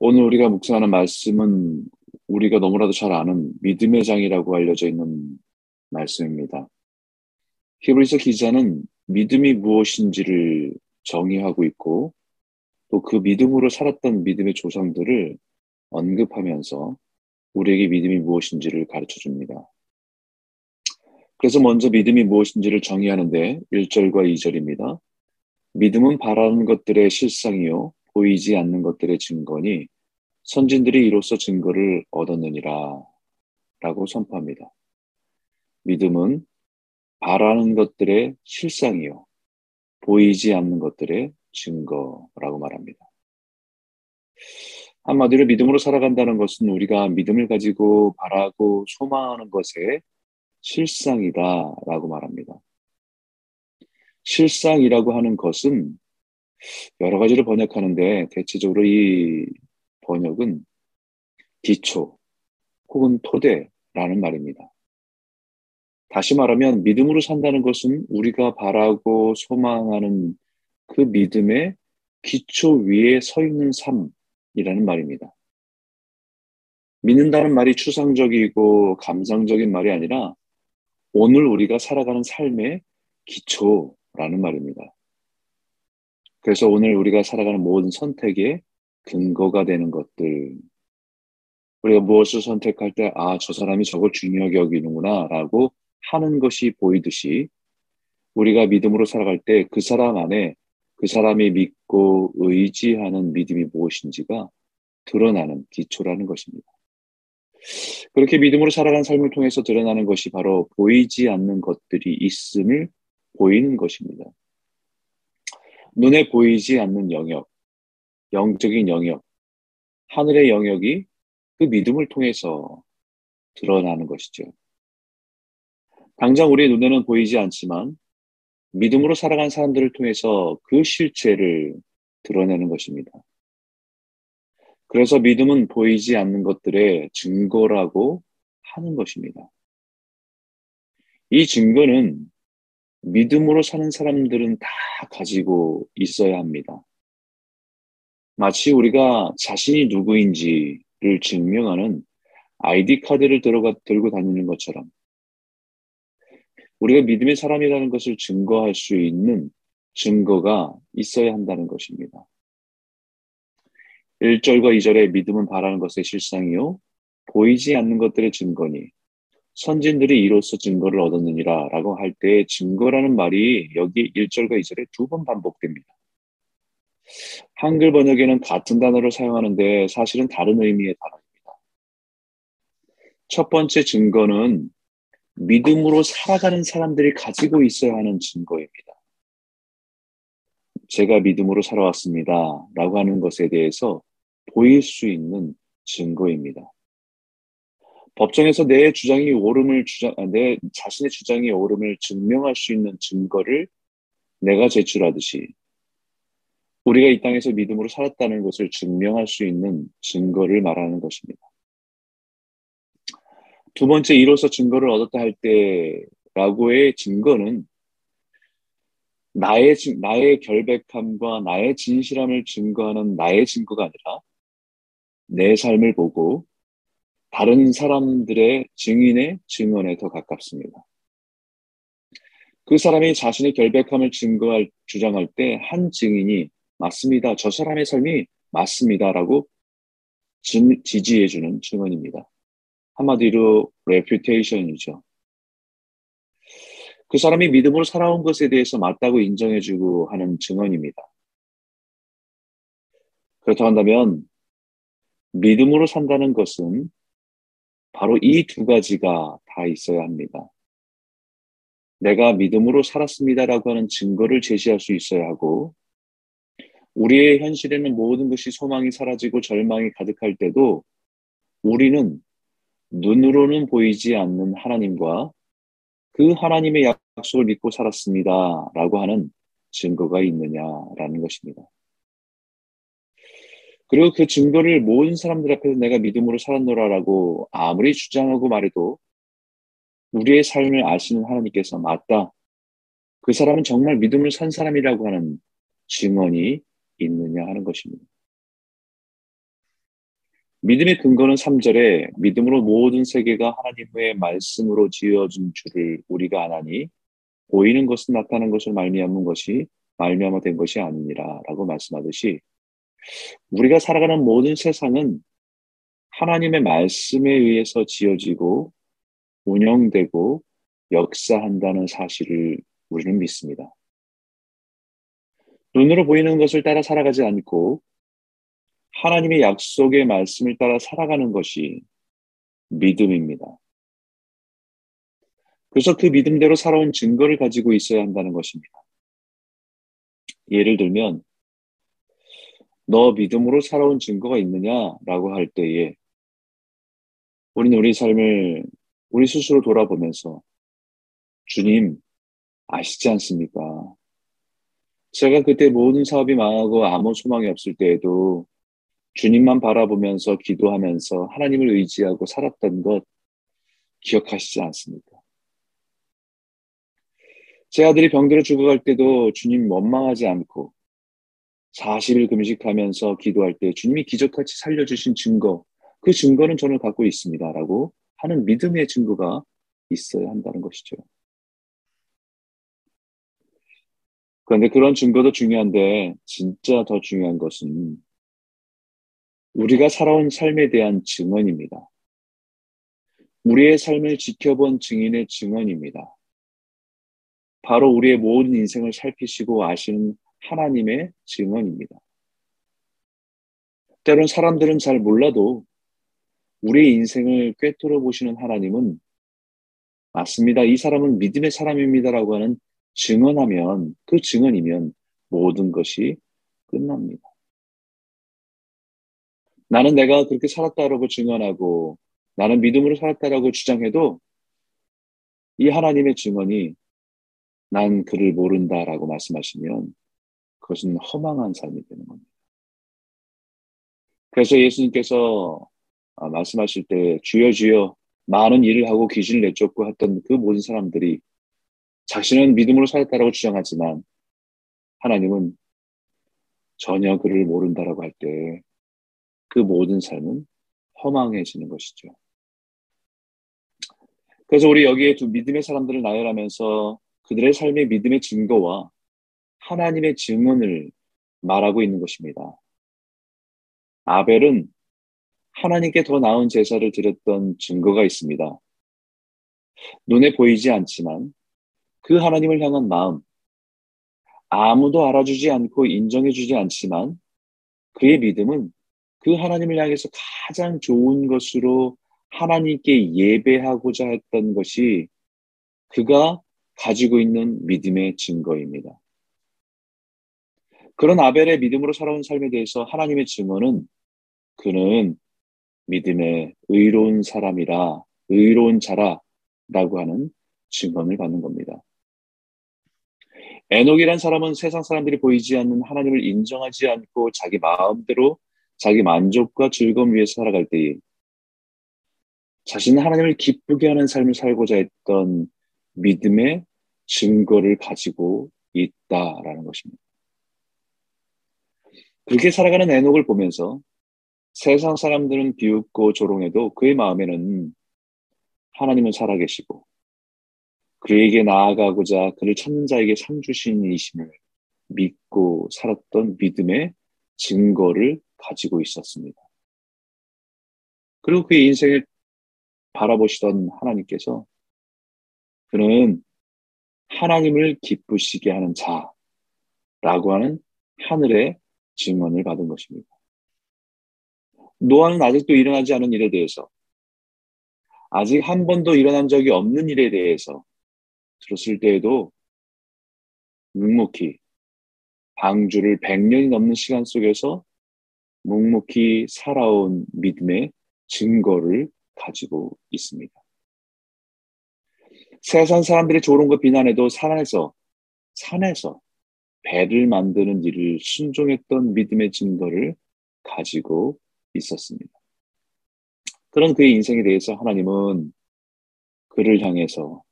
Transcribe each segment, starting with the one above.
오늘 우리가 묵상하는 말씀은 우리가 너무나도 잘 아는 믿음의 장이라고 알려져 있는 말씀입니다. 히브리서 기자는 믿음이 무엇인지를 정의하고 있고 또 그 믿음으로 살았던 믿음의 조상들을 언급하면서 우리에게 믿음이 무엇인지를 가르쳐 줍니다. 그래서 먼저 믿음이 무엇인지를 정의하는데 1절과 2절입니다. 믿음은 바라는 것들의 실상이요 보이지 않는 것들의 증거니 선진들이 이로써 증거를 얻었느니라 라고 선포합니다. 믿음은 바라는 것들의 실상이요 보이지 않는 것들의 증거라고 말합니다. 한마디로 믿음으로 살아간다는 것은 우리가 믿음을 가지고 바라고 소망하는 것의 실상이다 라고 말합니다. 실상이라고 하는 것은 여러 가지를 번역하는데 대체적으로 이 번역은 기초 혹은 토대라는 말입니다. 다시 말하면 믿음으로 산다는 것은 우리가 바라고 소망하는 그 믿음의 기초 위에 서 있는 삶이라는 말입니다. 믿는다는 말이 추상적이고 감상적인 말이 아니라 오늘 우리가 살아가는 삶의 기초라는 말입니다. 그래서 오늘 우리가 살아가는 모든 선택의 근거가 되는 것들, 우리가 무엇을 선택할 때, 아, 저 사람이 저걸 중요하게 여기는구나, 라고 하는 것이 보이듯이, 우리가 믿음으로 살아갈 때 그 사람 안에 그 사람이 믿고 의지하는 믿음이 무엇인지가 드러나는 기초라는 것입니다. 그렇게 믿음으로 살아가는 삶을 통해서 드러나는 것이 바로 보이지 않는 것들이 있음을 보이는 것입니다. 눈에 보이지 않는 영역, 영적인 영역, 하늘의 영역이 그 믿음을 통해서 드러나는 것이죠. 당장 우리 눈에는 보이지 않지만 믿음으로 살아간 사람들을 통해서 그 실체를 드러내는 것입니다. 그래서 믿음은 보이지 않는 것들의 증거라고 하는 것입니다. 이 증거는 믿음으로 사는 사람들은 다 가지고 있어야 합니다. 마치 우리가 자신이 누구인지를 증명하는 아이디 카드를 들어가, 들고 다니는 것처럼 우리가 믿음의 사람이라는 것을 증거할 수 있는 증거가 있어야 한다는 것입니다. 1절과 2절에 믿음은 바라는 것의 실상이요. 보이지 않는 것들의 증거니 선진들이 이로써 증거를 얻었느니라 라고 할 때 증거라는 말이 여기 1절과 2절에 두 번 반복됩니다. 한글 번역에는 같은 단어를 사용하는데 사실은 다른 의미의 단어입니다. 첫 번째 증거는 믿음으로 살아가는 사람들이 가지고 있어야 하는 증거입니다. 제가 믿음으로 살아왔습니다. 라고 하는 것에 대해서 보일 수 있는 증거입니다. 법정에서 내 주장이 옳음을 주장, 아, 내 자신의 주장이 옳음을 증명할 수 있는 증거를 내가 제출하듯이 우리가 이 땅에서 믿음으로 살았다는 것을 증명할 수 있는 증거를 말하는 것입니다. 두 번째 이로써 증거를 얻었다 할 때라고의 증거는 나의 나의 결백함과 나의 진실함을 증거하는 나의 증거가 아니라 내 삶을 보고 다른 사람들의 증인의 증언에 더 가깝습니다. 그 사람이 자신의 결백함을 증거할 주장할 때 한 증인이 맞습니다. 저 사람의 삶이 맞습니다라고 지지해 주는 증언입니다. 한마디로 reputation이죠. 그 사람이 믿음으로 살아온 것에 대해서 맞다고 인정해 주고 하는 증언입니다. 그렇다 한다면 믿음으로 산다는 것은 바로 이 두 가지가 다 있어야 합니다. 내가 믿음으로 살았습니다라고 하는 증거를 제시할 수 있어야 하고, 우리의 현실에는 모든 것이 소망이 사라지고 절망이 가득할 때도 우리는 눈으로는 보이지 않는 하나님과 그 하나님의 약속을 믿고 살았습니다. 라고 하는 증거가 있느냐라는 것입니다. 그리고 그 증거를 모든 사람들 앞에서 내가 믿음으로 살았노라라고 아무리 주장하고 말해도 우리의 삶을 아시는 하나님께서 맞다. 그 사람은 정말 믿음을 산 사람이라고 하는 증언이 있느냐 하는 것입니다. 믿음의 근거는 3절에 믿음으로 모든 세계가 하나님의 말씀으로 지어진 줄을 우리가 아나니 보이는 것은 나타난 것을 말미암은 것이 말미암아 된 것이 아니니라라고 말씀하듯이 우리가 살아가는 모든 세상은 하나님의 말씀에 의해서 지어지고 운영되고 역사한다는 사실을 우리는 믿습니다. 눈으로 보이는 것을 따라 살아가지 않고 하나님의 약속의 말씀을 따라 살아가는 것이 믿음입니다. 그래서 그 믿음대로 살아온 증거를 가지고 있어야 한다는 것입니다. 예를 들면, 너 믿음으로 살아온 증거가 있느냐라고 할 때에 우리는 우리 삶을 우리 스스로 돌아보면서 주님 아시지 않습니까? 제가 그때 모든 사업이 망하고 아무 소망이 없을 때에도 주님만 바라보면서 기도하면서 하나님을 의지하고 살았던 것 기억하시지 않습니까? 제 아들이 병들어 죽어갈 때도 주님 원망하지 않고 40일 금식하면서 기도할 때 주님이 기적같이 살려주신 증거, 그 증거는 저는 갖고 있습니다. 라고 하는 믿음의 증거가 있어야 한다는 것이죠. 그런데 그런 증거도 중요한데 진짜 더 중요한 것은 우리가 살아온 삶에 대한 증언입니다. 우리의 삶을 지켜본 증인의 증언입니다. 바로 우리의 모든 인생을 살피시고 아시는 하나님의 증언입니다. 때론 사람들은 잘 몰라도 우리의 인생을 꿰뚫어 보시는 하나님은 맞습니다. 이 사람은 믿음의 사람입니다라고 하는 증언하면 그 증언이면 모든 것이 끝납니다. 나는 내가 그렇게 살았다라고 증언하고 나는 믿음으로 살았다라고 주장해도 이 하나님의 증언이 난 그를 모른다라고 말씀하시면 그것은 허망한 삶이 되는 겁니다. 그래서 예수님께서 아, 말씀하실 때 주여 주여 많은 일을 하고 귀신을 내쫓고 했던 그 모든 사람들이 자신은 믿음으로 살았다라고 주장하지만 하나님은 전혀 그를 모른다라고 할 때 그 모든 삶은 허망해지는 것이죠. 그래서 우리 여기에 두 믿음의 사람들을 나열하면서 그들의 삶의 믿음의 증거와 하나님의 증언을 말하고 있는 것입니다. 아벨은 하나님께 더 나은 제사를 드렸던 증거가 있습니다. 눈에 보이지 않지만 그 하나님을 향한 마음, 아무도 알아주지 않고 인정해주지 않지만 그의 믿음은 그 하나님을 향해서 가장 좋은 것으로 하나님께 예배하고자 했던 것이 그가 가지고 있는 믿음의 증거입니다. 그런 아벨의 믿음으로 살아온 삶에 대해서 하나님의 증언은 그는 믿음의 의로운 사람이라, 의로운 자라 라고 하는 증언을 받는 겁니다. 에녹이란 사람은 세상 사람들이 보이지 않는 하나님을 인정하지 않고 자기 마음대로 자기 만족과 즐거움 위해 살아갈 때에 자신은 하나님을 기쁘게 하는 삶을 살고자 했던 믿음의 증거를 가지고 있다라는 것입니다. 그렇게 살아가는 에녹을 보면서 세상 사람들은 비웃고 조롱해도 그의 마음에는 하나님은 살아계시고 그에게 나아가고자 그를 찾는 자에게 상 주신 이심을 믿고 살았던 믿음의 증거를 가지고 있었습니다. 그리고 그의 인생을 바라보시던 하나님께서 그는 하나님을 기쁘시게 하는 자라고 하는 하늘의 증언을 받은 것입니다. 노아는 아직도 일어나지 않은 일에 대해서 아직 한 번도 일어난 적이 없는 일에 대해서 들었을 때에도 묵묵히 방주를 100년이 넘는 시간 속에서 묵묵히 살아온 믿음의 증거를 가지고 있습니다. 세상 사람들이 조롱과 비난해도 산에서 산에서 배를 만드는 일을 순종했던 믿음의 증거를 가지고 있었습니다. 그런 그의 인생에 대해서 하나님은 그를 향해서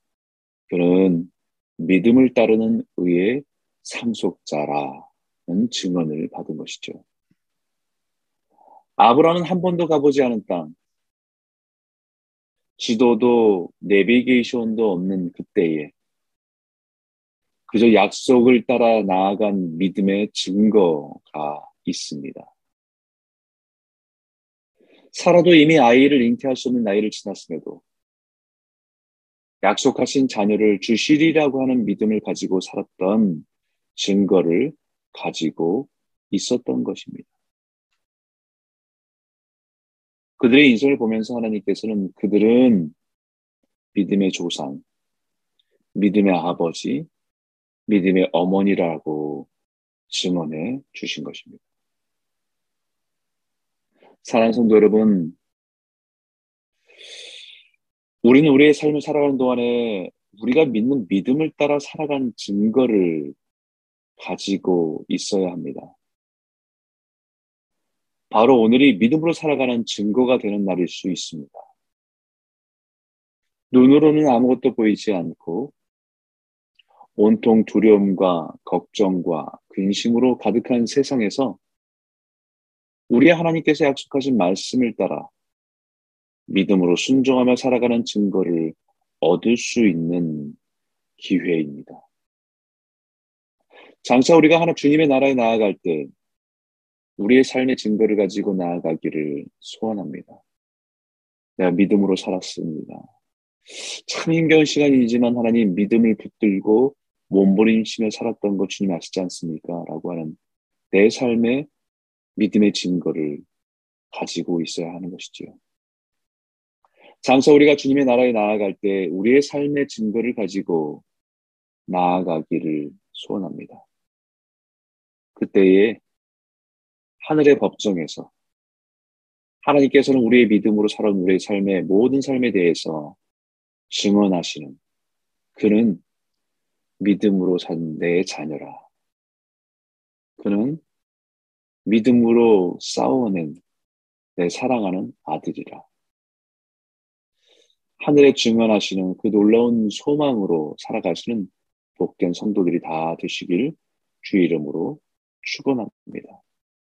그는 믿음을 따르는 의의 상속자라는 증언을 받은 것이죠. 아브라함은 한 번도 가보지 않은 땅, 지도도 내비게이션도 없는 그때에 그저 약속을 따라 나아간 믿음의 증거가 있습니다. 사라도 이미 아이를 잉태할 수 없는 나이를 지났음에도 약속하신 자녀를 주시리라고 하는 믿음을 가지고 살았던 증거를 가지고 있었던 것입니다. 그들의 인생을 보면서 하나님께서는 그들은 믿음의 조상, 믿음의 아버지, 믿음의 어머니라고 증언해 주신 것입니다. 사랑하는 성도 여러분, 우리는 우리의 삶을 살아가는 동안에 우리가 믿는 믿음을 따라 살아가는 증거를 가지고 있어야 합니다. 바로 오늘이 믿음으로 살아가는 증거가 되는 날일 수 있습니다. 눈으로는 아무것도 보이지 않고 온통 두려움과 걱정과 근심으로 가득한 세상에서 우리 하나님께서 약속하신 말씀을 따라 믿음으로 순종하며 살아가는 증거를 얻을 수 있는 기회입니다. 장차 우리가 하나 주님의 나라에 나아갈 때 우리의 삶의 증거를 가지고 나아가기를 소원합니다. 내가 믿음으로 살았습니다. 참 힘겨운 시간이지만 하나님 믿음을 붙들고 몸부림치며 살았던 것 주님 아시지 않습니까? 라고 하는 내 삶의 믿음의 증거를 가지고 있어야 하는 것이지요. 장차 우리가 주님의 나라에 나아갈 때 우리의 삶의 증거를 가지고 나아가기를 소원합니다. 그때에 하늘의 법정에서 하나님께서는 우리의 믿음으로 살아온 우리의 삶의 모든 삶에 대해서 증언하시는 그는 믿음으로 산 내 자녀라. 그는 믿음으로 싸워낸 내 사랑하는 아들이라. 하늘에 증언하시는 그 놀라운 소망으로 살아가시는 복된 성도들이 다 되시길 주의 이름으로 축원합니다.